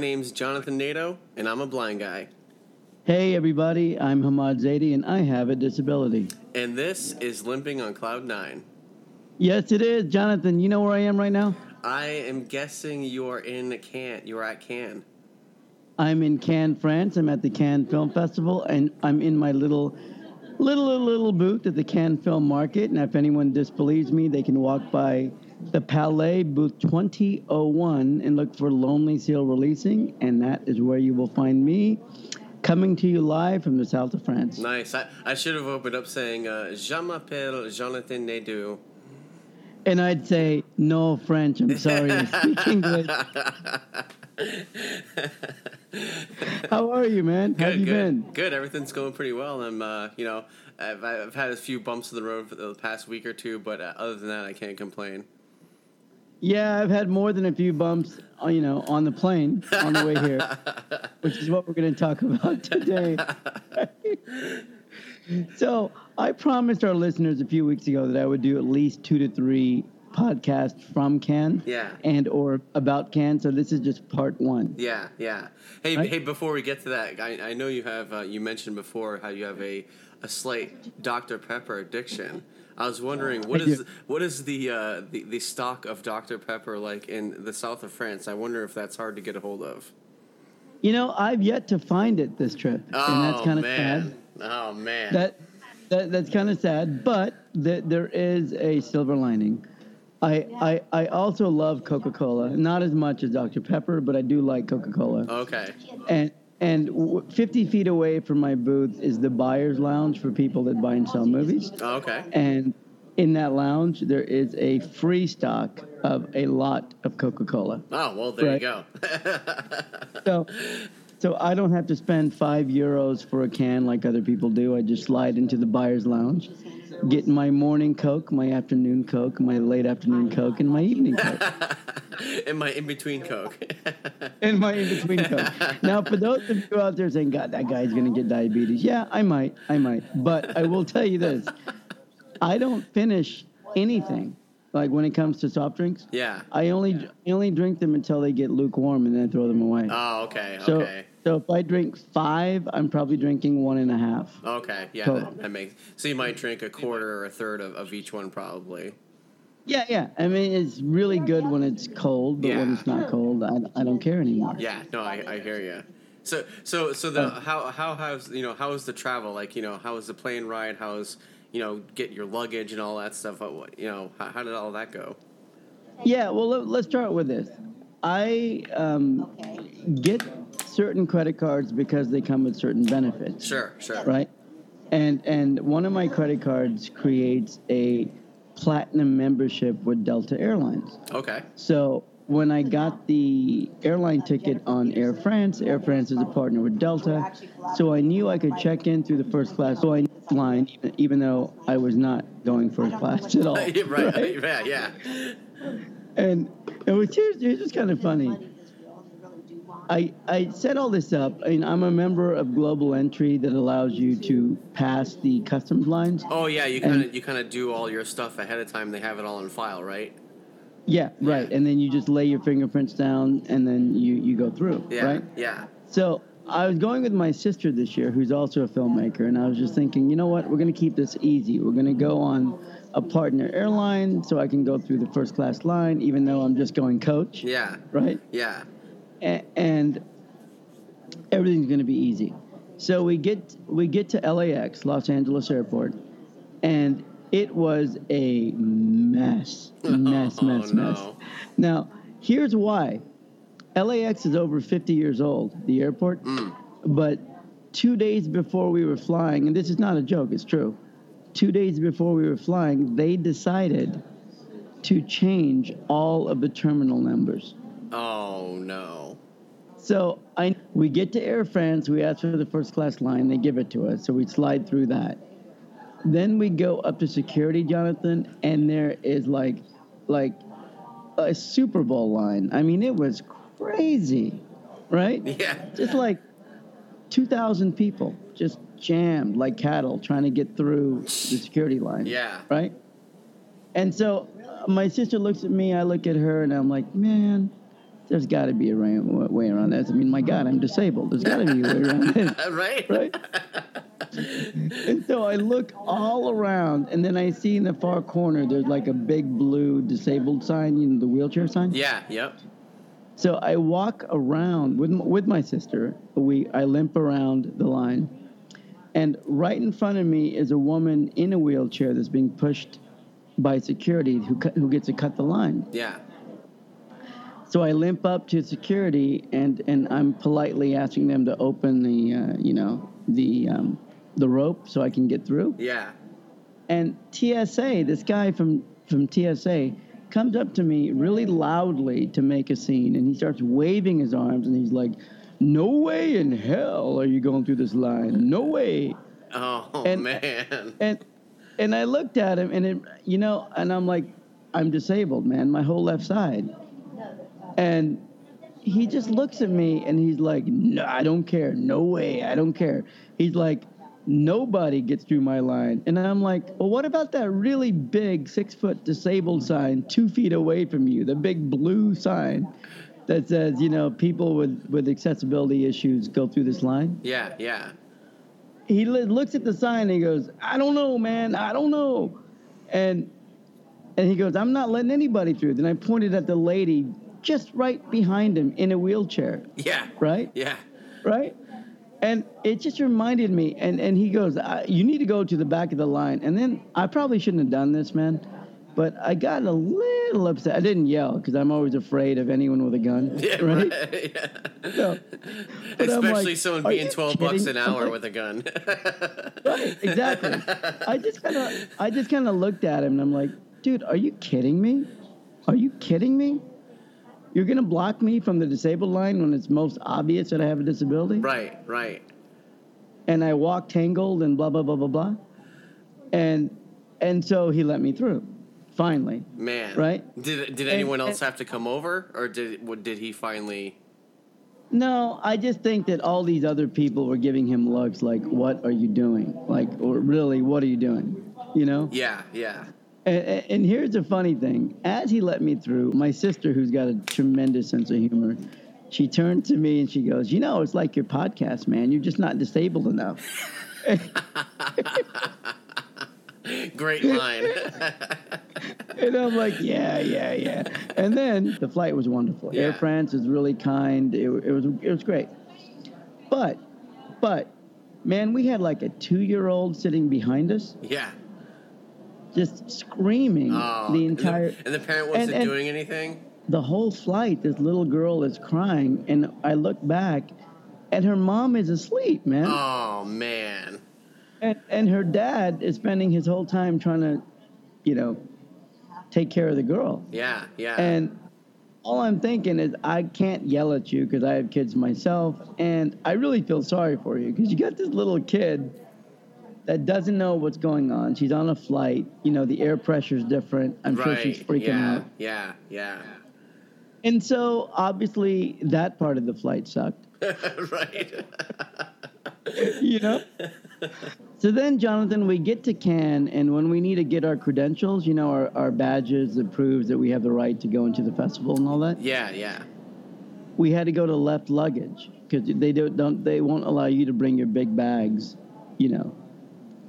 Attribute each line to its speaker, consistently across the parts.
Speaker 1: name's Jonathan Nadeau, and I'm a blind guy.
Speaker 2: Hey, everybody, I'm Hamad Zaidi, and I have a disability.
Speaker 1: And this is Limping on Cloud Nine.
Speaker 2: Yes, it is. Jonathan, you know where I am right now?
Speaker 1: I am guessing you are in Cannes. You are at Cannes.
Speaker 2: I'm in Cannes, France. I'm at the Cannes Film Festival, and I'm in my little, little, little, little booth at the Cannes Film Market. And if anyone disbelieves me, they can walk by the Palais booth 2001 and look for Lonely Seal Releasing, and that is where you will find me coming to you live from the south of France.
Speaker 1: Nice. I, I should have opened up saying, uh, Je m'appelle Jonathan Nadeau.
Speaker 2: And I'd say, no French, I'm sorry, I speak English. How are you, man? How
Speaker 1: Good,
Speaker 2: have you
Speaker 1: good,
Speaker 2: been?
Speaker 1: good. Everything's going pretty well. I'm, uh, you know, I've, I've had a few bumps in the road for the past week or two, but uh, other than that, I can't complain.
Speaker 2: Yeah, I've had more than a few bumps, uh, you know, on the plane on the way here, which is what we're going to talk about today. so, I promised our listeners a few weeks ago that I would do at least two to three podcasts from Cannes
Speaker 1: Yeah.
Speaker 2: and or about Cannes. So this is just part one.
Speaker 1: Yeah, yeah. Hey,
Speaker 2: Right?
Speaker 1: hey. Before we get to that, I, I know you have. Uh, you mentioned before how you have a a slight Dr Pepper addiction. I was wondering what
Speaker 2: I
Speaker 1: is
Speaker 2: do.
Speaker 1: what is the, uh, the the stock of Dr Pepper like in the south of France? I wonder if that's hard to get a hold of.
Speaker 2: You know, I've yet to find it this trip,
Speaker 1: Oh
Speaker 2: and that's kind of sad.
Speaker 1: Oh man!
Speaker 2: That, that that's kind of sad, but th- there is a silver lining. I, I I also love Coca Cola, not as much as Dr Pepper, but I do like Coca Cola.
Speaker 1: okay.
Speaker 2: And and w- 50 feet away from my booth is the buyer's lounge for people that buy and sell movies.
Speaker 1: Oh, okay.
Speaker 2: And in that lounge, there is a free stock of a lot of Coca Cola.
Speaker 1: Oh well, there
Speaker 2: Right.
Speaker 1: you go.
Speaker 2: So, so I don't have to spend five euros for a can like other people do. I just slide into the buyer's lounge, get my morning Coke, my afternoon Coke, my late afternoon Coke, and my evening Coke,
Speaker 1: in my in between Coke.
Speaker 2: in my in between Coke. Now, for those of you out there saying, "God, that guy's gonna get diabetes," yeah, I might, I might, but I will tell you this: I don't finish anything. Like when it comes to soft drinks,
Speaker 1: yeah.
Speaker 2: I only I only drink them until they get lukewarm, and then I throw them away.
Speaker 1: Oh okay.
Speaker 2: So,
Speaker 1: Okay.
Speaker 2: so if I drink five, I'm probably drinking one and a half.
Speaker 1: Okay. Yeah.
Speaker 2: So-
Speaker 1: That, that makes. So you might drink a quarter or a third of, of each one probably.
Speaker 2: Yeah, yeah. I mean, it's really good when it's cold, but when it's not cold, I, I don't care anymore.
Speaker 1: Yeah, no, I, I hear you. So so so the how how has you know how is the travel like you know how was the plane ride how's you know get your luggage and all that stuff what, what you know how, how did all that go?
Speaker 2: Yeah, well, let, let's start with this. I um, get certain credit cards because they come with certain benefits,
Speaker 1: Sure, sure.
Speaker 2: right? And and one of my credit cards creates a platinum membership with Delta Airlines.
Speaker 1: Okay.
Speaker 2: So when I got the airline ticket on Air France, Air France is a partner with Delta, so I knew I could check in through the first class line, even though I was not going first class at all.
Speaker 1: right, Yeah, yeah.
Speaker 2: And it was here's, here's just kind of funny. I I set all this up. I mean, I'm a member of Global Entry that allows you to pass the customs lines.
Speaker 1: Oh yeah, you kind of you kind of do all your stuff ahead of time. They have it all in file, right?
Speaker 2: Yeah, right. And then you just lay your fingerprints down, and then you you go through.
Speaker 1: Yeah,
Speaker 2: Right.
Speaker 1: yeah.
Speaker 2: So I was going with my sister this year, who's also a filmmaker, and I was just thinking, you know what? We're going to keep this easy. We're going to go on a partner airline, so I can go through the first class line, even though I'm just going coach,
Speaker 1: Yeah,
Speaker 2: right?
Speaker 1: yeah.
Speaker 2: And everything's going to be easy. So we get we get to LAX, Los Angeles Airport, and it was a mess, mess,
Speaker 1: Oh,
Speaker 2: mess,
Speaker 1: no.
Speaker 2: mess. Now, here's why. LAX is over 50 years old, the airport.
Speaker 1: Mm.
Speaker 2: But two days before we were flying, and this is not a joke, it's true. Two days before we were flying, they decided to change all of the terminal numbers.
Speaker 1: Oh no.
Speaker 2: So I we get to Air France, we ask for the first class line, they give it to us, so we slide through that. Then we go up to security, Jonathan, and there is like like a Super Bowl line. I mean, it was crazy, right?
Speaker 1: Yeah.
Speaker 2: Just like 2,000 people just jammed like cattle trying to get through the security line.
Speaker 1: Yeah.
Speaker 2: Right? And so my sister looks at me, I look at her, and I'm like, man, there's got to be a way, around this. I mean, my God, I'm disabled. There's got to be a way around this.
Speaker 1: right?
Speaker 2: Right? and so I look all around, and then I see in the far corner there's like a big blue disabled sign, you know, the wheelchair sign.
Speaker 1: Yeah. Yep.
Speaker 2: So I walk around with with my sister. We I limp around the line, and right in front of me is a woman in a wheelchair that's being pushed by security who who gets to cut the line.
Speaker 1: Yeah.
Speaker 2: So I limp up to security and and I'm politely asking them to open the uh, you know the um, the rope so I can get through.
Speaker 1: Yeah.
Speaker 2: And TSA, this guy from from TSA, comes up to me really loudly to make a scene, and he starts waving his arms, and he's like, "No way in hell are you going through this line. No way."
Speaker 1: Oh
Speaker 2: And-
Speaker 1: man.
Speaker 2: And and I looked at him, and it, you know, and I'm like, "I'm disabled, man. My whole left side." And he just looks at me, and he's like, "No, I don't care. No way. I don't care." He's like. Nobody gets through my line. And I'm like, well, what about that really big six foot disabled sign two feet away from you? The big blue sign that says, you know, people with, with accessibility issues go through this line.
Speaker 1: Yeah. Yeah.
Speaker 2: He looks at the sign and he goes, I don't know, man. I don't know. And and he goes, I'm not letting anybody through. Then I pointed at the lady just right behind him in a wheelchair,
Speaker 1: Yeah.
Speaker 2: right?
Speaker 1: Yeah.
Speaker 2: right? And it just reminded me. And, and he goes, You need to go to the back of the line. And then I probably shouldn't have done this, man. But I got a little upset. I didn't yell because I'm always afraid of anyone with a gun.
Speaker 1: Yeah.
Speaker 2: right?
Speaker 1: Right. yeah.
Speaker 2: So,
Speaker 1: Especially
Speaker 2: like,
Speaker 1: someone being
Speaker 2: you
Speaker 1: twelve bucks an hour
Speaker 2: like,
Speaker 1: with a gun.
Speaker 2: Right, exactly. I just kind of, I just kind of looked at him and I'm like, dude, are you kidding me? Are you kidding me? You're gonna block me from the disabled line when it's most obvious that I have a disability?
Speaker 1: right. Right.
Speaker 2: And I walk tangled and blah blah blah blah blah. And and so he let me through, finally.
Speaker 1: Man.
Speaker 2: Right?
Speaker 1: Did Did
Speaker 2: And-
Speaker 1: anyone else
Speaker 2: and-
Speaker 1: have to come over, or did what- did he finally?
Speaker 2: No, I just think that all these other people were giving him looks like, "What are you doing?" Like, or really, what are you doing? You know?
Speaker 1: Yeah. Yeah.
Speaker 2: And, and- here's the funny thing: as he let me through, my sister, who's got a tremendous sense of humor, she turned to me and she goes, "You know, it's like your podcast, man. You're just not disabled enough."
Speaker 1: Great line.
Speaker 2: And I'm like, "Yeah, yeah, yeah." And then the flight was wonderful. Air France is really kind. It, it was it was great. But, but, man, we had like a two-year-old sitting behind us,
Speaker 1: yeah.
Speaker 2: Just screaming
Speaker 1: Oh,
Speaker 2: the
Speaker 1: and
Speaker 2: entire.
Speaker 1: and the parent wasn't
Speaker 2: and-
Speaker 1: doing anything.
Speaker 2: the whole flight, this little girl is crying, and I look back, and her mom is asleep, man,
Speaker 1: Oh man.
Speaker 2: and and her dad is spending his whole time trying to, you know, take care of the girl,
Speaker 1: Yeah. Yeah.
Speaker 2: and all I'm thinking is I can't yell at you because I have kids myself, and I really feel sorry for you because you got this little kid that doesn't know what's going on. She's on a flight, you know, the air pressure's different. I'm sure she's freaking
Speaker 1: yeah.
Speaker 2: out.
Speaker 1: Yeah. Yeah.
Speaker 2: And so obviously that part of the flight sucked.
Speaker 1: right.
Speaker 2: you know? So then, Jonathan, we get to Cannes, and when we need to get our credentials, you know, our, our badges that proves that we have the right to go into the festival and all that,
Speaker 1: yeah. Yeah.
Speaker 2: we had to go to left luggage because they don't, don't they won't allow you to bring your big bags, you know,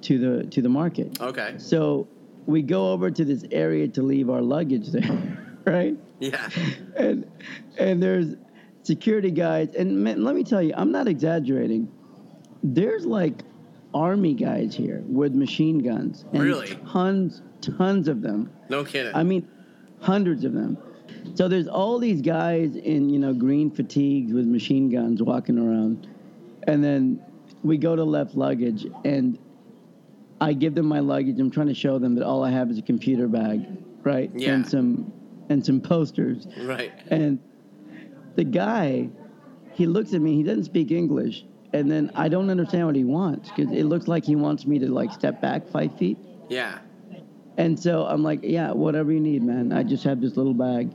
Speaker 2: to the to the market.
Speaker 1: Okay.
Speaker 2: So we go over to this area to leave our luggage there, right?
Speaker 1: Yeah.
Speaker 2: and and there's security guys and man, let me tell you i'm not exaggerating there's like army guys here with machine guns and
Speaker 1: Really?
Speaker 2: tons tons of them
Speaker 1: No kidding.
Speaker 2: i mean hundreds of them so there's all these guys in you know green fatigues with machine guns walking around and then we go to left luggage and i give them my luggage i'm trying to show them that all i have is a computer bag right
Speaker 1: Yeah.
Speaker 2: and some and some posters
Speaker 1: right.
Speaker 2: and the guy, he looks at me. He doesn't speak English, and then I don't understand what he wants because it looks like he wants me to like step back five feet.
Speaker 1: Yeah.
Speaker 2: And so I'm like, yeah, whatever you need, man. I just have this little bag.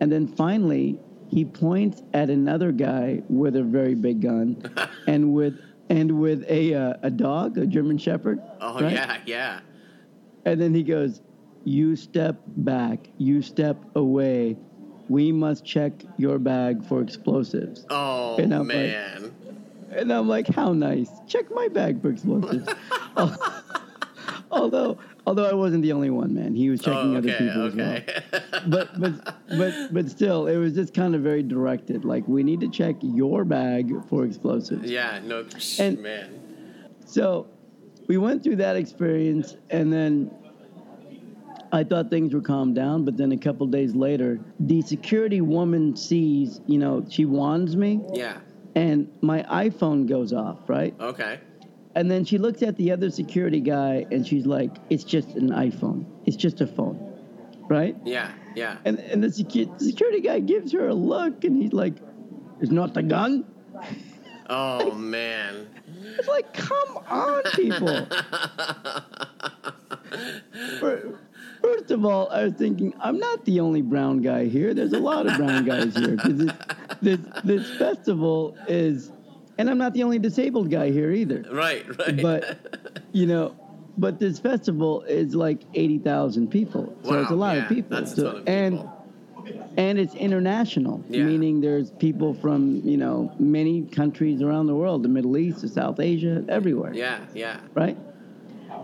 Speaker 2: And then finally, he points at another guy with a very big gun, and with and with a uh, a dog, a German Shepherd.
Speaker 1: Oh
Speaker 2: right?
Speaker 1: yeah. Yeah.
Speaker 2: And then he goes, "You step back. You step away." we must check your bag for explosives.
Speaker 1: Oh
Speaker 2: And I'm like-
Speaker 1: man.
Speaker 2: And I'm like, how nice. Check my bag for explosives. although, although I wasn't the only one, man. He was oh, checking
Speaker 1: oh,
Speaker 2: other
Speaker 1: okay,
Speaker 2: people as well. But, but, but, but still, it was just kind of very directed. Like, we need to check your bag for explosives.
Speaker 1: yeah, no,
Speaker 2: And-
Speaker 1: man.
Speaker 2: So we went through that experience, and then I thought things were calmed down. But then a couple days later, the security woman sees, you know, she wands me,
Speaker 1: Yeah.
Speaker 2: and my iPhone goes off, right?
Speaker 1: Okay.
Speaker 2: And then she looks at the other security guy, and she's like, "It's just an iPhone. It's just a phone, right?"
Speaker 1: Yeah. Yeah.
Speaker 2: And and the secu- security guy gives her a look, and he's like, "It's not the gun."
Speaker 1: Oh man.
Speaker 2: It's like, come on, people. First of all, I was thinking, I'm not the only brown guy here. There's a lot of brown guys here. 'Cause this, this, this festival is, and I'm not the only disabled guy here either.
Speaker 1: Right. Right.
Speaker 2: But, you know, but this festival is like 80,000 people. So it's a lot
Speaker 1: yeah,
Speaker 2: of people.
Speaker 1: That's a
Speaker 2: So-
Speaker 1: ton of
Speaker 2: and
Speaker 1: people.
Speaker 2: and it's international,
Speaker 1: Yeah.
Speaker 2: meaning there's people from, you know, many countries around the world, the Middle East, the South Asia, everywhere
Speaker 1: Yeah. Yeah.
Speaker 2: right?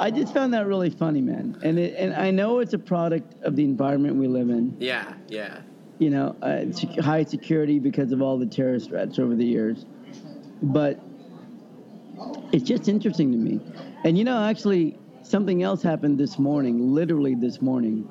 Speaker 2: I just found that really funny, man. And it, and I know it's a product of the environment we live in.
Speaker 1: Yeah. Yeah.
Speaker 2: You know, uh, high security because of all the terrorist threats over the years. But it's just interesting to me. And you know, actually, something else happened this morning, literally this morning,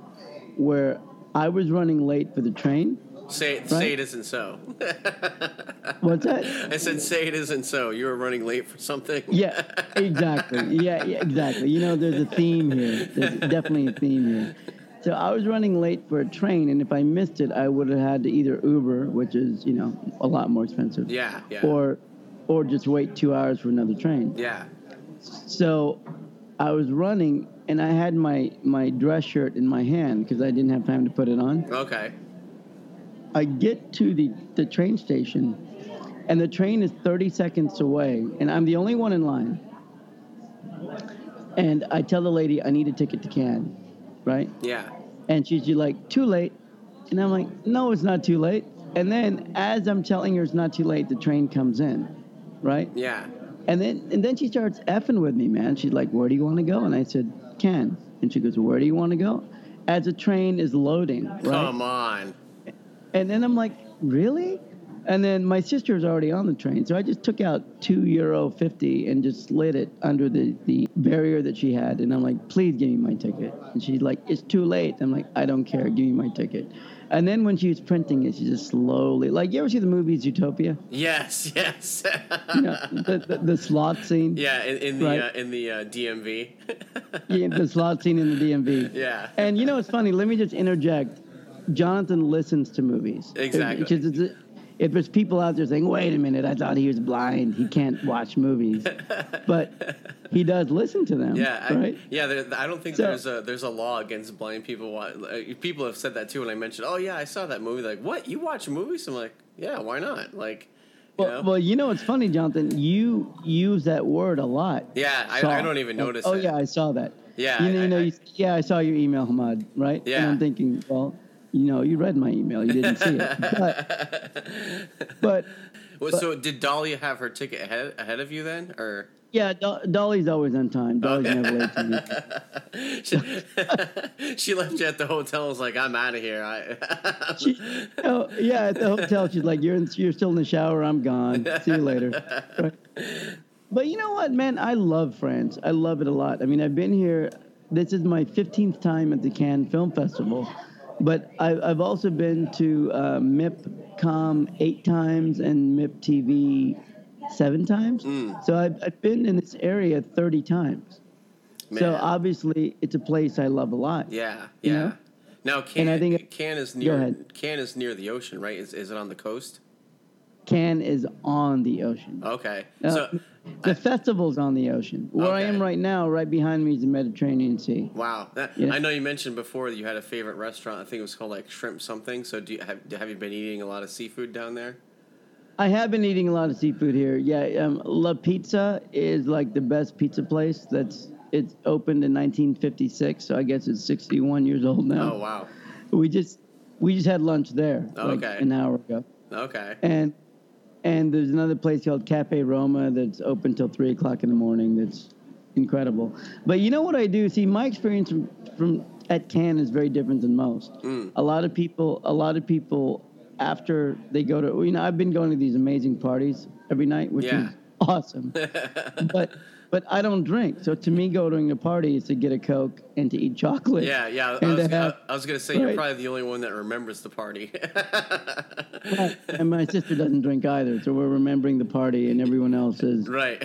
Speaker 2: where I was running late for the train.
Speaker 1: Say
Speaker 2: Right?
Speaker 1: say it isn't so.
Speaker 2: What's that?
Speaker 1: I said say it isn't so. You were running late for something.
Speaker 2: Yeah, exactly. Yeah, yeah, exactly. You know, there's a theme here. There's definitely a theme here. So I was running late for a train, and if I missed it, I would have had to either Uber, which is you know a lot more expensive,
Speaker 1: Yeah. Yeah.
Speaker 2: or or just wait two hours for another train.
Speaker 1: yeah.
Speaker 2: So I was running, and I had my my dress shirt in my hand because I didn't have time to put it on.
Speaker 1: Okay.
Speaker 2: I get to the, the train station, and the train is 30 seconds away, and I'm the only one in line. And I tell the lady, I need a ticket to Cannes, right?
Speaker 1: Yeah.
Speaker 2: And she's like, too late. And I'm like, no, it's not too late. And then as I'm telling her it's not too late, the train comes in, right?
Speaker 1: Yeah.
Speaker 2: And then and then she starts effing with me, man. She's like, "Where do you want to go?" And I said, "Cannes." And she goes, "Where do you want to go?" As the train is loading, right?
Speaker 1: Come on.
Speaker 2: And then I'm like, really? And then my sister was already on the train, so I just took out two euro fifty and just slid it under the, the barrier that she had. And I'm like, please give me my ticket. And she's like, it's too late. I'm like, I don't care, give me my ticket. And then when she was printing it, she just slowly, like, you ever see the movies Zootopia?
Speaker 1: Yes. Yes.
Speaker 2: You know, the, the, the slot scene.
Speaker 1: yeah. In, in the
Speaker 2: Right.
Speaker 1: uh, in the uh, DMV.
Speaker 2: Yeah, the slot scene in the DMV.
Speaker 1: yeah.
Speaker 2: And you know, it's funny. Let me just interject. Jonathan listens to movies.
Speaker 1: Exactly.
Speaker 2: Because it's- if there's people out there saying, "Wait a minute, I thought he was blind. He can't watch movies," but he does listen to them.
Speaker 1: Yeah, I,
Speaker 2: Right.
Speaker 1: yeah. There, I don't think
Speaker 2: So-
Speaker 1: there's a there's a law against blind people. wa- uh, People have said that too when I mentioned, "Oh yeah, I saw that movie." Like, what? You watch movies? I'm like, yeah, why not? Like, you
Speaker 2: Well,
Speaker 1: know?
Speaker 2: well, you know, it's funny, Jonathan. You use that word a lot.
Speaker 1: yeah, I, I don't even notice. It.
Speaker 2: Oh
Speaker 1: it.
Speaker 2: yeah, I saw that.
Speaker 1: Yeah,
Speaker 2: You know,
Speaker 1: I-
Speaker 2: you know
Speaker 1: I-
Speaker 2: you, yeah, I saw your email, Hamad. Right. And
Speaker 1: Yeah.
Speaker 2: I'm thinking, well, you know, you read my email. You didn't see it. But, but
Speaker 1: Well, so did Dolly have her ticket ahead ahead of you then, or?
Speaker 2: yeah, Do- Dolly's always on time. Dolly's
Speaker 1: Okay.
Speaker 2: never late to me.
Speaker 1: she, she left you at the hotel. Was like, I'm out of here. I,
Speaker 2: She, oh, yeah, at the hotel, she's like, "You're in, you're still in the shower. I'm gone. See you later." Right. But you know what, man? I love France. I love it a lot. I mean, I've been here. This is my 15th time at the Cannes Film Festival, but I've, I've also been to uh, MIPCOM eight times and MIP TV seven times. So I've, I've been in this area 30 times. So obviously, it's a place I love a lot.
Speaker 1: yeah,
Speaker 2: You
Speaker 1: yeah.
Speaker 2: know?
Speaker 1: Now, Cannes,
Speaker 2: I think
Speaker 1: Cannes is
Speaker 2: Go
Speaker 1: near
Speaker 2: ahead.
Speaker 1: Cannes is near the ocean, right? Is, is it on the coast?
Speaker 2: Cannes is on the ocean.
Speaker 1: Okay,
Speaker 2: Uh,
Speaker 1: so
Speaker 2: the festival's on the ocean. Where I am right now, right behind me is the Mediterranean Sea.
Speaker 1: Wow, that,
Speaker 2: Yeah.
Speaker 1: I know you mentioned before that you had a favorite restaurant. I think it was called like Shrimp something. So do you have have you been eating a lot of seafood down there?
Speaker 2: I have been eating a lot of seafood here. Yeah, um, La Pizza is like the best pizza place. That's it's opened in 1956, so I guess it's 61 years old now.
Speaker 1: Oh wow,
Speaker 2: We just we just had lunch there like
Speaker 1: Okay.
Speaker 2: an hour ago.
Speaker 1: Okay.
Speaker 2: And and there's another place called Cafe Roma that's open till three o'clock in the morning. That's incredible. But you know what I do? See, my experience from, from at Cannes is very different than most.
Speaker 1: Mm.
Speaker 2: A lot of people, a lot of people, after they go to, you know, I've been going to these amazing parties every night, which
Speaker 1: Yeah.
Speaker 2: is awesome. but but I don't drink, so to me, going to a party is to get a coke and to eat chocolate.
Speaker 1: Yeah, yeah. I was,
Speaker 2: have-
Speaker 1: I was gonna say you're probably the only one that remembers the party.
Speaker 2: and my sister doesn't drink either, so we're remembering the party, and everyone else is
Speaker 1: right.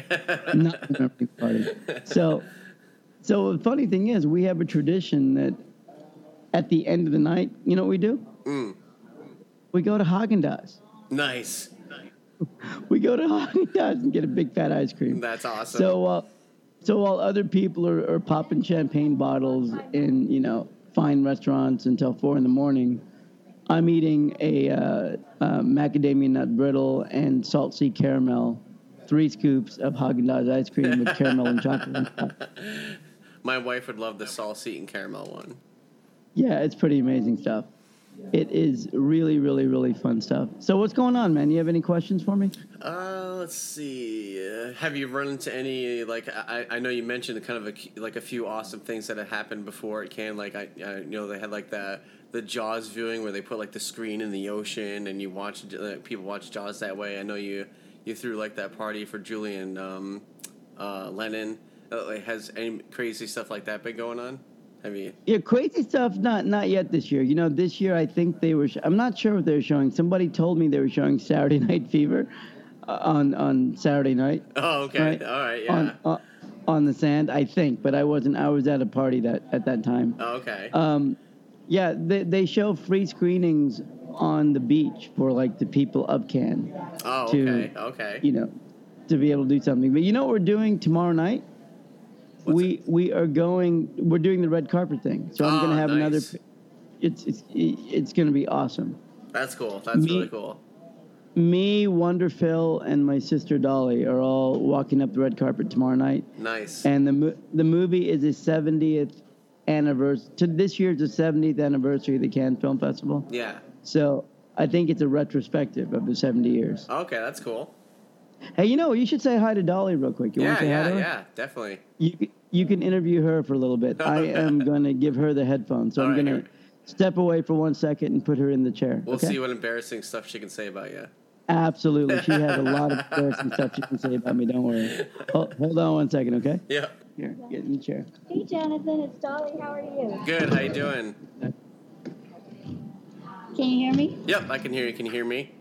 Speaker 2: not remembering the party. So, so the funny thing is, we have a tradition that at the end of the night, you know what we do?
Speaker 1: Mm.
Speaker 2: We go to Haagen Dazs.
Speaker 1: nice.
Speaker 2: We go to Haagen Dazs and get a big fat ice cream.
Speaker 1: That's awesome.
Speaker 2: So, uh, so while other people are, are popping champagne bottles in you know fine restaurants until four in the morning, I'm eating a uh, uh, macadamia nut brittle and salt sea caramel, three scoops of Haagen Dazs ice cream with caramel and chocolate.
Speaker 1: My wife would love the salt sea and caramel one.
Speaker 2: Yeah, it's pretty amazing stuff. It is really, really, really fun stuff. So, what's going on, man? You have any questions for me?
Speaker 1: Uh, let's see. Uh, have you run into any like I, I know you mentioned kind of a, like a few awesome things that had happened before it can like I, I know they had like the the Jaws viewing where they put like the screen in the ocean and you watch uh, people watch Jaws that way. I know you you threw like that party for Julian um, uh, Lennon. Uh, has any crazy stuff like that been going on? Have you?
Speaker 2: Yeah, crazy stuff. Not not yet this year. You know, this year I think they were. Sh- I'm not sure what they were showing. Somebody told me they were showing Saturday Night Fever uh, on on Saturday night.
Speaker 1: Oh, okay.
Speaker 2: Right.
Speaker 1: All right. Yeah.
Speaker 2: On, uh, on the sand, I think, but I wasn't. I was at a party that at that time.
Speaker 1: oh, okay.
Speaker 2: Um, yeah, they they show free screenings on the beach for like the people of Cannes.
Speaker 1: oh,
Speaker 2: to-
Speaker 1: okay. Okay.
Speaker 2: you know, to be able to do something. But you know what we're doing tomorrow night?
Speaker 1: What's
Speaker 2: we we are going. We're doing the red carpet thing. So I'm
Speaker 1: Oh,
Speaker 2: going to have another. It's it's it's going to be awesome.
Speaker 1: That's cool. That's
Speaker 2: Me-
Speaker 1: really cool.
Speaker 2: Me, Wonder Phil, and my sister Dolly are all walking up the red carpet tomorrow night.
Speaker 1: Nice.
Speaker 2: And the the movie is the 70th anniversary. To this year's the 70th anniversary of the Cannes Film Festival.
Speaker 1: yeah.
Speaker 2: So I think it's a retrospective of the 70 years.
Speaker 1: Okay, that's cool.
Speaker 2: Hey, you know, you should say hi to Dolly real quick. You want
Speaker 1: yeah,
Speaker 2: to say hi
Speaker 1: yeah,
Speaker 2: to her?
Speaker 1: yeah, definitely.
Speaker 2: You you can interview her for a little bit. I am going to give her the headphones, so
Speaker 1: All
Speaker 2: I'm
Speaker 1: right,
Speaker 2: going to step away for one second and put her in the chair.
Speaker 1: We'll
Speaker 2: okay?
Speaker 1: see what embarrassing stuff she can say about you.
Speaker 2: Absolutely, she has a lot of embarrassing stuff she can say about me. Don't worry. Hold, hold on one second, okay?
Speaker 1: Yeah.
Speaker 2: Here, get in the chair.
Speaker 3: Hey Jonathan, it's Dolly. How are you?
Speaker 1: Good. How you doing?
Speaker 3: Can you hear me?
Speaker 1: Yep, I can hear you. Can you hear me?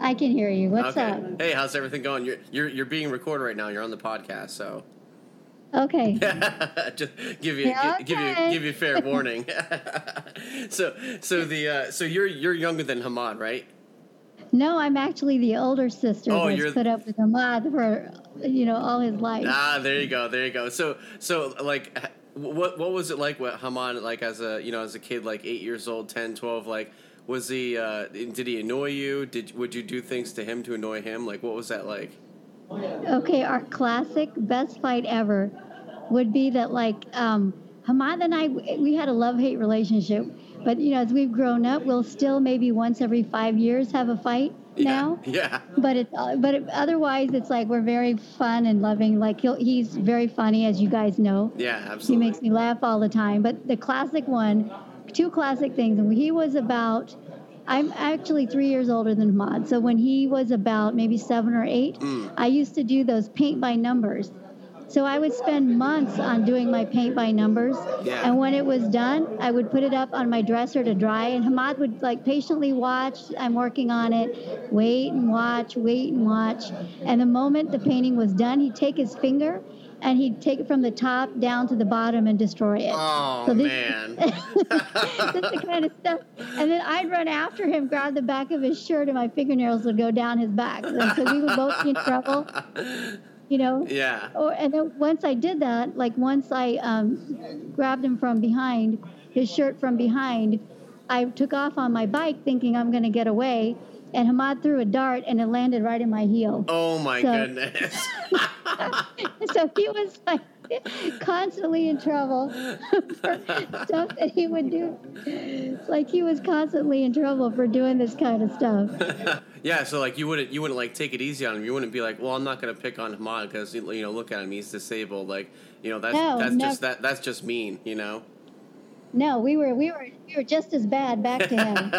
Speaker 3: I can hear you. What's
Speaker 1: okay.
Speaker 3: up?
Speaker 1: Hey, how's everything going? You're you're you're being recorded right now. You're on the podcast, so
Speaker 3: Okay.
Speaker 1: just give you
Speaker 3: Yeah,
Speaker 1: gi- give you give you fair warning. so so the uh, so you're you're younger than Hamad, right?
Speaker 3: No, I'm actually the older sister
Speaker 1: Oh,
Speaker 3: that's put up with Ahmad for you know all his life.
Speaker 1: Ah, there you go, there you go. So so like. What what was it like with Hamad like as a you know as a kid like 8 years old 10 12 like was he uh did he annoy you did would you do things to him to annoy him like what was that like
Speaker 3: Okay, our classic best fight ever would be that like um, Hamad and I we had a love hate relationship, but you know as we've grown up, we'll still maybe once every five years have a fight now.
Speaker 1: yeah
Speaker 3: But it, uh, but it, otherwise, it's like we're very fun and loving. Like he'll, he's very funny, as you guys know.
Speaker 1: yeah absolutely.
Speaker 3: He makes me laugh all the time. But the classic one, two classic things. And he was about, I'm actually three years older than Ahmad. So when he was about maybe seven or eight,
Speaker 1: Mm.
Speaker 3: I used to do those paint by numbers. So I would spend months on doing my paint by numbers.
Speaker 1: Yeah.
Speaker 3: And when it was done, I would put it up on my dresser to dry. And Hamad would like patiently watch. I'm working on it. Wait and watch, wait and watch. And the moment the painting was done, he'd take his finger and he'd take it from the top down to the bottom and destroy it.
Speaker 1: oh
Speaker 3: So this-
Speaker 1: man
Speaker 3: That's the kind of stuff. And then I'd run after him, grab the back of his shirt, and my fingernails would go down his back. And so we would both be in trouble, you know.
Speaker 1: yeah
Speaker 3: Or and then once I did that, like once I um, grabbed him from behind, his shirt from behind, I took off on my bike thinking I'm going to get away, and Hamad threw a dart and it landed right in my heel.
Speaker 1: oh my
Speaker 3: So-
Speaker 1: goodness
Speaker 3: so he was like, constantly in trouble for stuff that he would do. Like he was constantly in trouble for doing this kind of stuff.
Speaker 1: yeah, so like you wouldn't you wouldn't like take it easy on him. You wouldn't be like, well, I'm not gonna pick on Hamad because you know look at him, he's disabled. Like you know that's
Speaker 3: No,
Speaker 1: that's
Speaker 3: never.
Speaker 1: just that that's just mean. You know.
Speaker 3: No, we were we were we were just as bad back to him.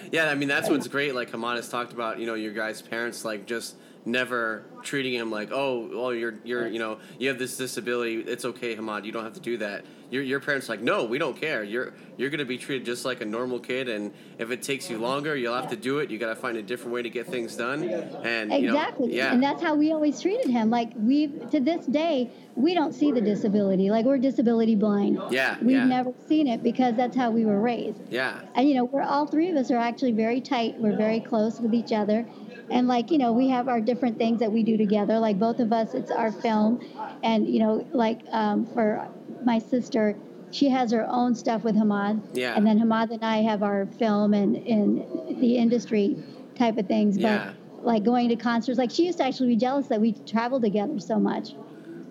Speaker 1: yeah, I mean that's what's great. Like Hamad has talked about, you know, your guys' parents like just never treating him like, oh, oh, you're you're you know you have this disability. It's okay, Hamad. You don't have to do that. Your your parents like, no, we don't care. You're you're gonna be treated just like a normal kid, and if it takes you longer, you'll have to do it. You gotta find a different way to get things done. And you know,
Speaker 3: exactly.
Speaker 1: yeah,
Speaker 3: And that's how we always treated him. Like we to this day, we don't see the disability. Like we're disability blind.
Speaker 1: Yeah,
Speaker 3: We've
Speaker 1: yeah.
Speaker 3: never seen it because that's how we were raised.
Speaker 1: yeah,
Speaker 3: And you know, we're all three of us are actually very tight. We're very close with each other. And like, you know, we have our different things that we do together. Like both of us, it's our film. And, you know, like um, for my sister, she has her own stuff with Hamad.
Speaker 1: Yeah.
Speaker 3: And then Hamad and I have our film and in the industry type of things. But
Speaker 1: Yeah.
Speaker 3: like going to concerts, like she used to actually be jealous that we traveled together so much.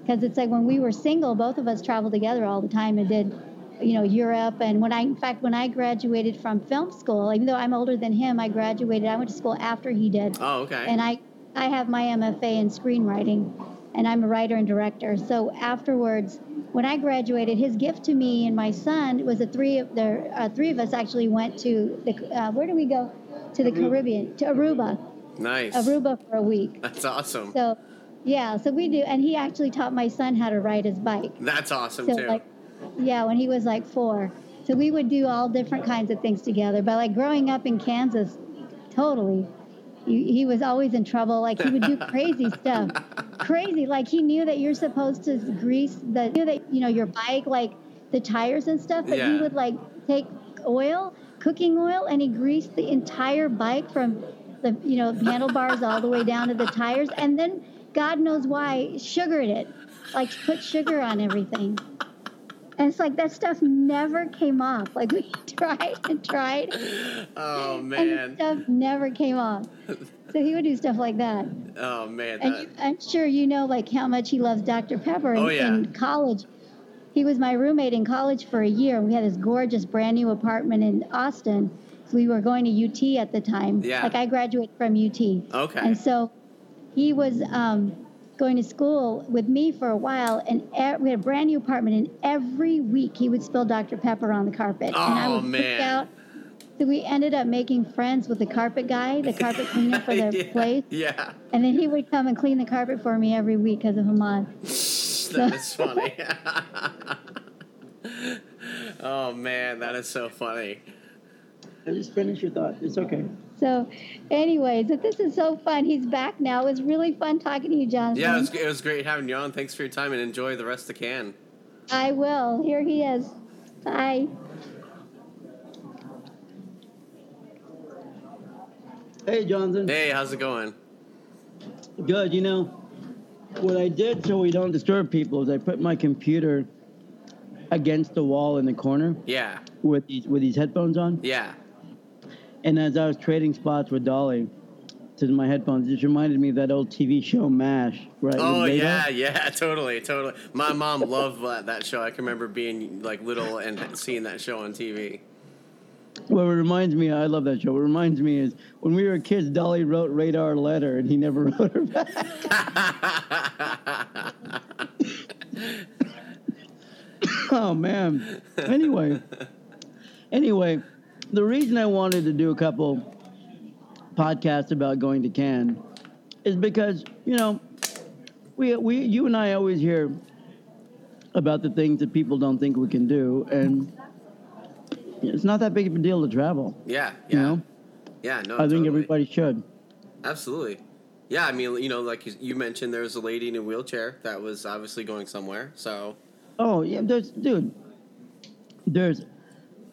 Speaker 3: Because it's like when we were single, both of us traveled together all the time and did you know Europe and when I in fact when I graduated from film school even though I'm older than him I graduated I went to school after he did
Speaker 1: Oh, okay.
Speaker 3: and I I have my MFA in screenwriting and I'm a writer and director so afterwards when I graduated his gift to me and my son was the three of the uh, three of us actually went to the uh, where do we go to the Caribbean to Aruba
Speaker 1: nice.
Speaker 3: Aruba for a week
Speaker 1: That's awesome.
Speaker 3: so yeah so we do and he actually taught my son how to ride his bike
Speaker 1: That's awesome
Speaker 3: so
Speaker 1: too.
Speaker 3: like, yeah, when he was like four. So we would do all different kinds of things together. But like growing up in Kansas, totally, he, he was always in trouble. Like he would do crazy stuff, crazy. Like he knew that you're supposed to grease the, knew that you know your bike, like the tires and stuff. But
Speaker 1: Yeah.
Speaker 3: he would like take oil, cooking oil, and he greased the entire bike from the you know handlebars all the way down to the tires, and then God knows why sugared it, like put sugar on everything. And it's like that stuff never came off. Like we tried and tried,
Speaker 1: oh
Speaker 3: and
Speaker 1: man.
Speaker 3: stuff never came off. So he would do stuff like that.
Speaker 1: Oh man.
Speaker 3: And
Speaker 1: that-
Speaker 3: I'm sure you know like how much he loves Dr. Pepper. In,
Speaker 1: Oh, yeah.
Speaker 3: in college, he was my roommate in college for a year. We had this gorgeous brand new apartment in Austin. So we were going to UT at the time.
Speaker 1: Yeah.
Speaker 3: Like I graduated from UT.
Speaker 1: Okay.
Speaker 3: And so he was um, going to school with me for a while, and e- we had a brand new apartment, and every week he would spill Dr. Pepper on the carpet. and I
Speaker 1: Oh,
Speaker 3: would freak out. So we ended up making friends with the carpet guy, the carpet cleaner for the
Speaker 1: yeah,
Speaker 3: place.
Speaker 1: Yeah.
Speaker 3: And then he would come and clean the carpet for me every week because of Hamad.
Speaker 1: That's funny. oh man, that is so funny.
Speaker 2: I just finish your thought. It's okay.
Speaker 3: So, anyways, this is so fun. He's back now. It was really fun talking to you, Jonathan.
Speaker 1: Yeah, it was, it was great having you on. Thanks for your time and enjoy the rest of the Cannes.
Speaker 3: I will. Here he is. Bye.
Speaker 2: Hey, Jonathan.
Speaker 1: Hey, how's it going?
Speaker 2: Good. You know, what I did so we don't disturb people is I put my computer against the wall in the corner
Speaker 1: Yeah,
Speaker 2: with these with these headphones on.
Speaker 1: yeah.
Speaker 2: And as I was trading spots with Dolly to my headphones, it just reminded me of that old TV show MASH, right?
Speaker 1: Oh yeah, yeah, totally, totally. My mom loved that, show. I can remember being like little and seeing that show on TV.
Speaker 2: What it reminds me, I love that show. What it reminds me is when we were kids, Dolly wrote Radar a letter and he never wrote her back. oh man. Anyway, anyway, the reason I wanted to do a couple podcasts about going to Cannes is because you know we we you and I always hear about the things that people don't think we can do, and it's not that big of a deal to travel.
Speaker 1: yeah,
Speaker 2: You
Speaker 1: yeah,
Speaker 2: know,
Speaker 1: yeah. No,
Speaker 2: I think
Speaker 1: totally.
Speaker 2: everybody should.
Speaker 1: Absolutely. Yeah, I mean, you know, like you- you mentioned, there was a lady in a wheelchair that was obviously going somewhere. So,
Speaker 2: Oh yeah, there's dude. There's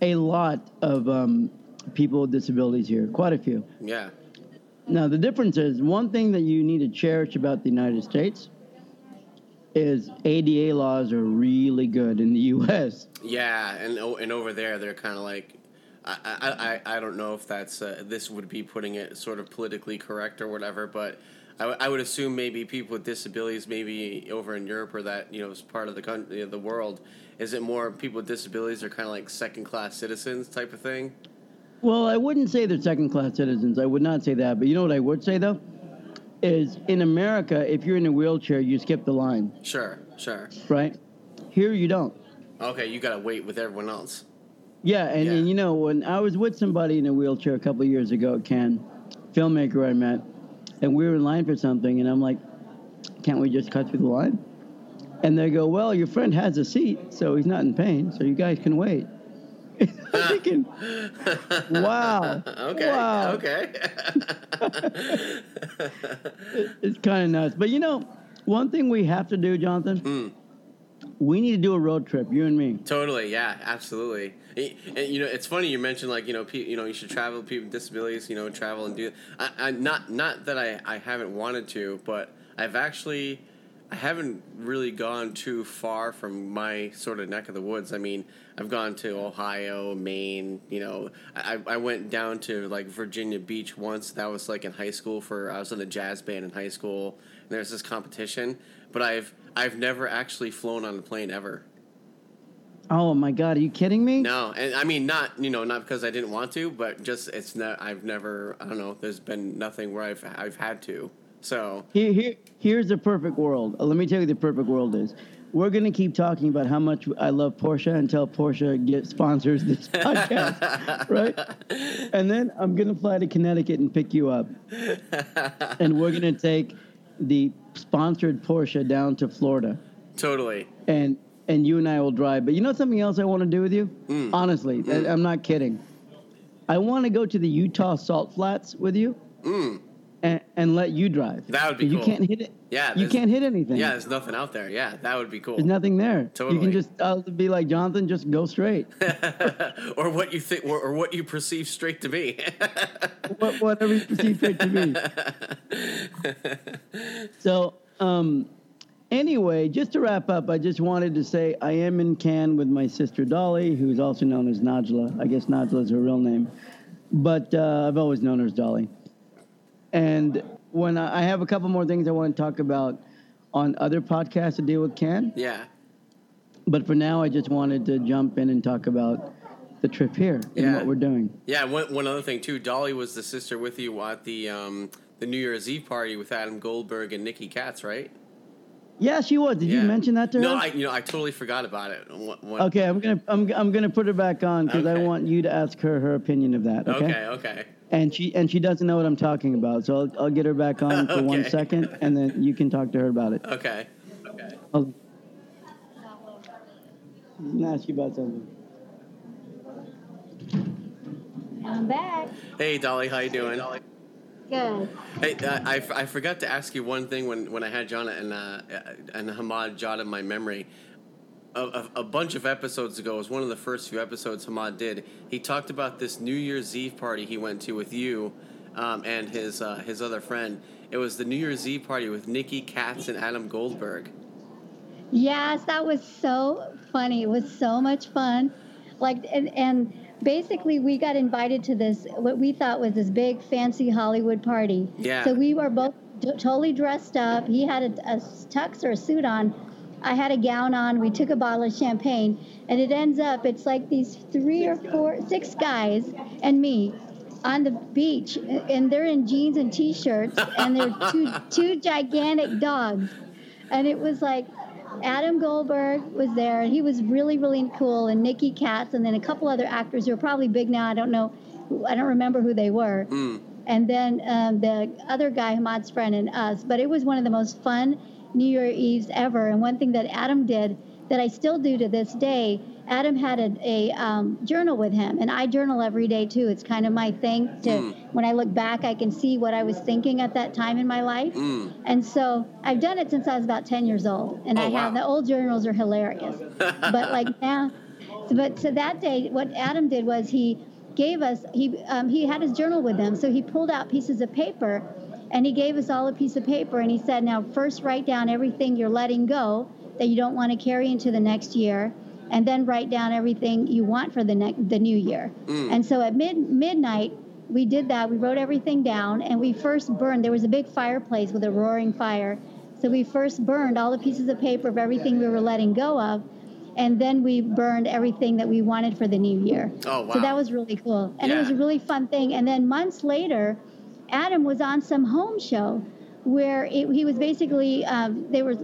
Speaker 2: a lot of um, people with disabilities here, quite a few.
Speaker 1: yeah,
Speaker 2: Now the difference is one thing that you need to cherish about the United States is ADA laws are really good in the U.S.
Speaker 1: yeah, and and over there, they're kind of like, I, I I I don't know if that's uh, this would be putting it sort of politically correct or whatever, but I, w- I would assume maybe people with disabilities, maybe over in Europe or that you know is part of the country, of the world. Is it more people with disabilities are kind of like second class citizens type of thing?
Speaker 2: Well, I wouldn't say they're second class citizens. I would not say that. But you know what I would say though? Is in America, if you're in a wheelchair, you skip the line,
Speaker 1: Sure, sure.
Speaker 2: right? Here you don't.
Speaker 1: Okay, you gotta wait with everyone else.
Speaker 2: Yeah, and,
Speaker 1: Yeah.
Speaker 2: and you know, when I was with somebody in a wheelchair a couple of years ago at Cannes, filmmaker I met, and we were in line for something, and I'm like, can't we just cut through the line? And they go, well, your friend has a seat, so he's not in pain, so you guys can wait. I'm thinking, wow.
Speaker 1: Okay,
Speaker 2: Wow.
Speaker 1: okay.
Speaker 2: It's kind of nuts. But you know, one thing we have to do, Jonathan,
Speaker 1: Hmm.
Speaker 2: we need to do a road trip, you and me.
Speaker 1: Totally, yeah, absolutely. And, and, you know, it's funny you mentioned like you know, pe- you know, you should travel. People with disabilities, you know, travel and do. I, I not not that I I haven't wanted to, but I've actually I haven't really gone too far from my sort of neck of the woods. I mean, I've gone to Ohio, Maine. You know, I I went down to like Virginia Beach once. That was like in high school for I was in a jazz band in high school. And there's this competition, but I've I've never actually flown on a plane ever.
Speaker 2: Oh my God, are you kidding me?
Speaker 1: No, and I mean not you know not because I didn't want to, but just it's not. I've never. I don't know. There's been nothing where I've I've had to. So
Speaker 2: Here, here, here's the perfect world. Uh, Let me tell you, what the perfect world is. We're gonna keep talking about how much I love Porsche until Porsche gets sponsors this podcast, right? And then I'm gonna fly to Connecticut and pick you up, and we're gonna take the sponsored Porsche down to Florida,
Speaker 1: totally.
Speaker 2: and and you and I will drive. But you know something else I want to do with you?
Speaker 1: Mm.
Speaker 2: Honestly, I, I'm not kidding. I want to go to the Utah Salt Flats with you.
Speaker 1: Mm.
Speaker 2: And, and let you drive.
Speaker 1: That would be
Speaker 2: You
Speaker 1: cool.
Speaker 2: can't hit it.
Speaker 1: Yeah,
Speaker 2: You can't hit anything.
Speaker 1: Yeah, there's nothing out there. Yeah, that would be cool.
Speaker 2: There's nothing there.
Speaker 1: Totally.
Speaker 2: You can just I'll be like Jonathan, just go straight.
Speaker 1: or what you think, or, or what you perceive straight to be.
Speaker 2: what, whatever you perceive fit to be. So, um, anyway, just to wrap up, I just wanted to say I am in Cannes with my sister Dolly, who's also known as Najla. I guess Najla is her real name, but uh, I've always known her as Dolly. And when I, I have a couple more things I want to talk about on other podcasts to deal with Cannes.
Speaker 1: yeah,
Speaker 2: But for now, I just wanted to jump in and talk about the trip here and what we're doing.
Speaker 1: yeah. One, one other thing too. Dolly was the sister with you at the um, the New Year's Eve party with Adam Goldberg and Nikki Katz, right?
Speaker 2: Yeah, she was. Did
Speaker 1: Yeah.
Speaker 2: you mention that to her?
Speaker 1: No, I you know I totally forgot about it. What- what-
Speaker 2: okay, I'm gonna I'm, I'm gonna put her back on because I want you to ask her her opinion of that. Okay.
Speaker 1: Okay, okay.
Speaker 2: And she and she doesn't know what I'm talking about, so I'll, I'll get her back on for one
Speaker 1: Okay.
Speaker 2: second, and then you can talk to her about it.
Speaker 1: Okay. Okay.
Speaker 2: Hold on. I'm gonna ask you about something.
Speaker 3: I'm back.
Speaker 1: Hey, Dolly, how you doing?
Speaker 3: Good.
Speaker 1: Hey, uh, I, f- I forgot to ask you one thing when, when I had John and uh, and Hamad jot in my memory. A, a, a bunch of episodes ago, it was one of the first few episodes Hamad did. He talked about this New Year's Eve party he went to with you um, and his uh, his other friend. It was the New Year's Eve party with Nikki Katz and Adam Goldberg.
Speaker 3: Yes, that was so funny. It was so much fun. Like and and basically we got invited to this what we thought was this big fancy Hollywood party.
Speaker 1: Yeah.
Speaker 3: So we were both totally dressed up. He had a, a tux or a suit on. I had a gown on. We took a bottle of champagne, and it ends up it's like these three or four, six guys and me on the beach, and they're in jeans and t-shirts, and they're two two gigantic dogs, and it was like Adam Goldberg was there, and he was really, really cool, and Nikki Katz, and then a couple other actors who are probably big now. I don't know, I don't remember who they were.
Speaker 1: Mm.
Speaker 3: And then um, the other guy, Hamad's friend, and us. But it was one of the most fun New Year Eves ever. And one thing that Adam did that I still do to this day, Adam had a, a um, journal with him, and I journal every day too. It's kind of my thing to
Speaker 1: Mm.
Speaker 3: when I look back, I can see what I was thinking at that time in my life.
Speaker 1: Mm.
Speaker 3: And so I've done it since I was about 10 years old. And
Speaker 1: Oh,
Speaker 3: I have the old journals are hilarious. but like now, but so that day, what Adam did was he gave us, he, um, he had his journal with him. So he pulled out pieces of paper and he gave us all a piece of paper. And he said, now first write down everything you're letting go that you don't want to carry into the next year. And then write down everything you want for the next the new year.
Speaker 1: Mm.
Speaker 3: And so at mid midnight, we did that. We wrote everything down, and we first burned. There was a big fireplace with a roaring fire, so we first burned all the pieces of paper of everything we were letting go of, and then we burned everything that we wanted for the new year.
Speaker 1: Oh wow!
Speaker 3: So that was really cool, and it was a really fun thing. And then months later, Adam was on some home show where it, he was basically um, they were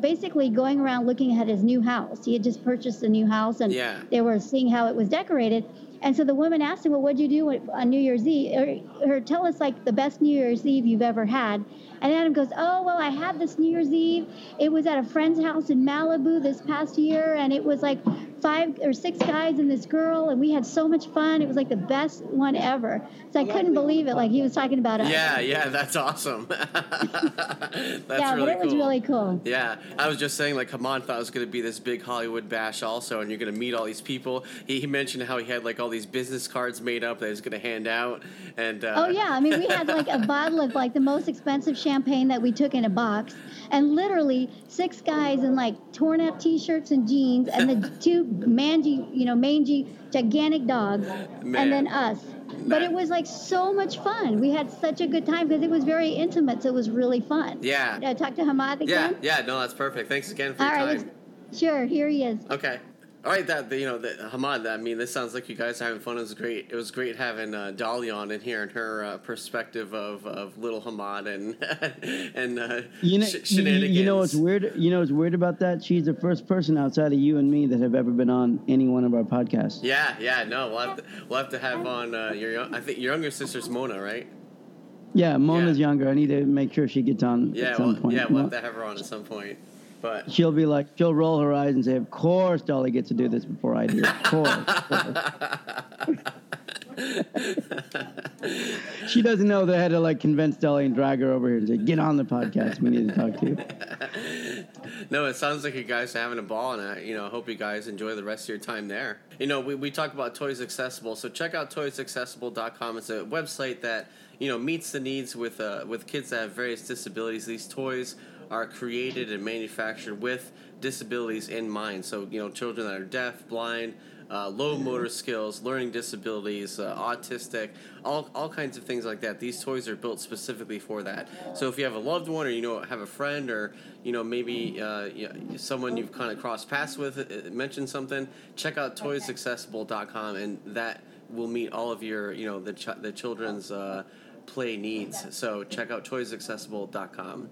Speaker 3: basically going around looking at his new house. He had just purchased a new house, and
Speaker 1: Yeah.
Speaker 3: they were seeing how it was decorated. And so the woman asked him, "Well, what'd you do on New Year's Eve? Or, or tell us like the best New Year's Eve you've ever had." And Adam goes, "Oh, well, I had this New Year's Eve. It was at a friend's house in Malibu this past year, and it was like five or six guys and this girl, and we had so much fun. It was like the best one ever. So I couldn't believe it. Like he was talking about us.
Speaker 1: Yeah, yeah, that's awesome. that's
Speaker 3: yeah,
Speaker 1: really
Speaker 3: but it was really cool.
Speaker 1: Yeah, I was just saying, like, Hamad thought it was going to be this big Hollywood bash also, and you're going to meet all these people. He, he mentioned how he had, like, all these business cards made up that he was going to hand out. And, uh,
Speaker 3: Oh yeah, I mean we had like a bottle of like the most expensive champagne that we took in a box, and literally six guys in like torn up t-shirts and jeans, and the two mangy, you know, mangy, gigantic dogs,
Speaker 1: Man.
Speaker 3: and then us. But it was like so much fun. We had such a good time because it was very intimate, so it was really fun.
Speaker 1: Yeah.
Speaker 3: Uh, talk to Hamad again.
Speaker 1: yeah, yeah, no, that's perfect. Thanks again for
Speaker 3: All
Speaker 1: your
Speaker 3: right,
Speaker 1: time.
Speaker 3: sure. Here he is.
Speaker 1: Okay. All right, that you know, that Hamad. I mean, this sounds like you guys are having fun. It was great. It was great having uh, Dolly on in here and hearing her uh, perspective of, of little Hamad and and uh,
Speaker 2: You know,
Speaker 1: sh- shenanigans.
Speaker 2: you know what's weird? You know what's weird about that? She's the first person outside of you and me that have ever been on any one of our podcasts.
Speaker 1: Yeah, yeah. No, we'll have to, we'll have to have on uh, your. I think your younger sister's Mona, right?
Speaker 2: Yeah, Mona's
Speaker 1: Yeah.
Speaker 2: younger. I need to make sure she gets on
Speaker 1: Yeah,
Speaker 2: at some
Speaker 1: well,
Speaker 2: point.
Speaker 1: yeah. We'll have to have her on at some point. But
Speaker 2: She'll be like, she'll roll her eyes and say, "Of course, Dolly gets to do this before I do. Of course." of course." she doesn't know they had to like convince Dolly and drag her over here and say, "Get on the podcast. We need to talk to you."
Speaker 1: no, it sounds like you guys are having a ball, and I, you know, hope you guys enjoy the rest of your time there. You know, we, we talk about Toys Accessible, so check out toysaccessible.com. It's a website that you know meets the needs with uh, with kids that have various disabilities. These toys are created and manufactured with disabilities in mind. So you know, children that are deaf, blind. Uh, low motor skills, learning disabilities, uh, autistic, all, all kinds of things like that. These toys are built specifically for that. So if you have a loved one, or you know have a friend, or you know maybe uh, you know, someone you've kind of crossed paths with, mentioned something, check out toysaccessible.com, and that will meet all of your you know the ch- the children's uh, play needs. So check out toysaccessible.com.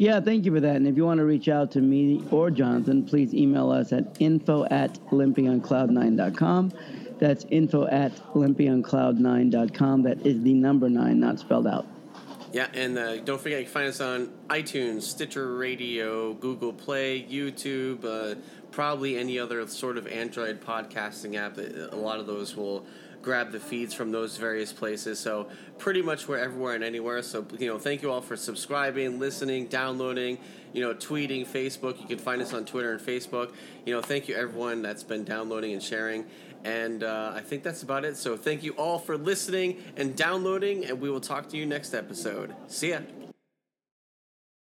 Speaker 2: Yeah, thank you for that. And if you want to reach out to me or Jonathan, please email us at info at olympiancloud9.com. That's info at olympiancloud9.com. That is the number nine, not spelled out.
Speaker 1: Yeah, and uh, don't forget you can find us on iTunes, Stitcher Radio, Google Play, YouTube, uh, probably any other sort of Android podcasting app. A lot of those will grab the feeds from those various places. So pretty much we're everywhere and anywhere. So you know, thank you all for subscribing, listening, downloading, you know, tweeting, Facebook. You can find us on Twitter and Facebook. You know, thank you everyone that's been downloading and sharing. And uh, I think that's about it. So thank you all for listening and downloading, and we will talk to you next episode. See ya.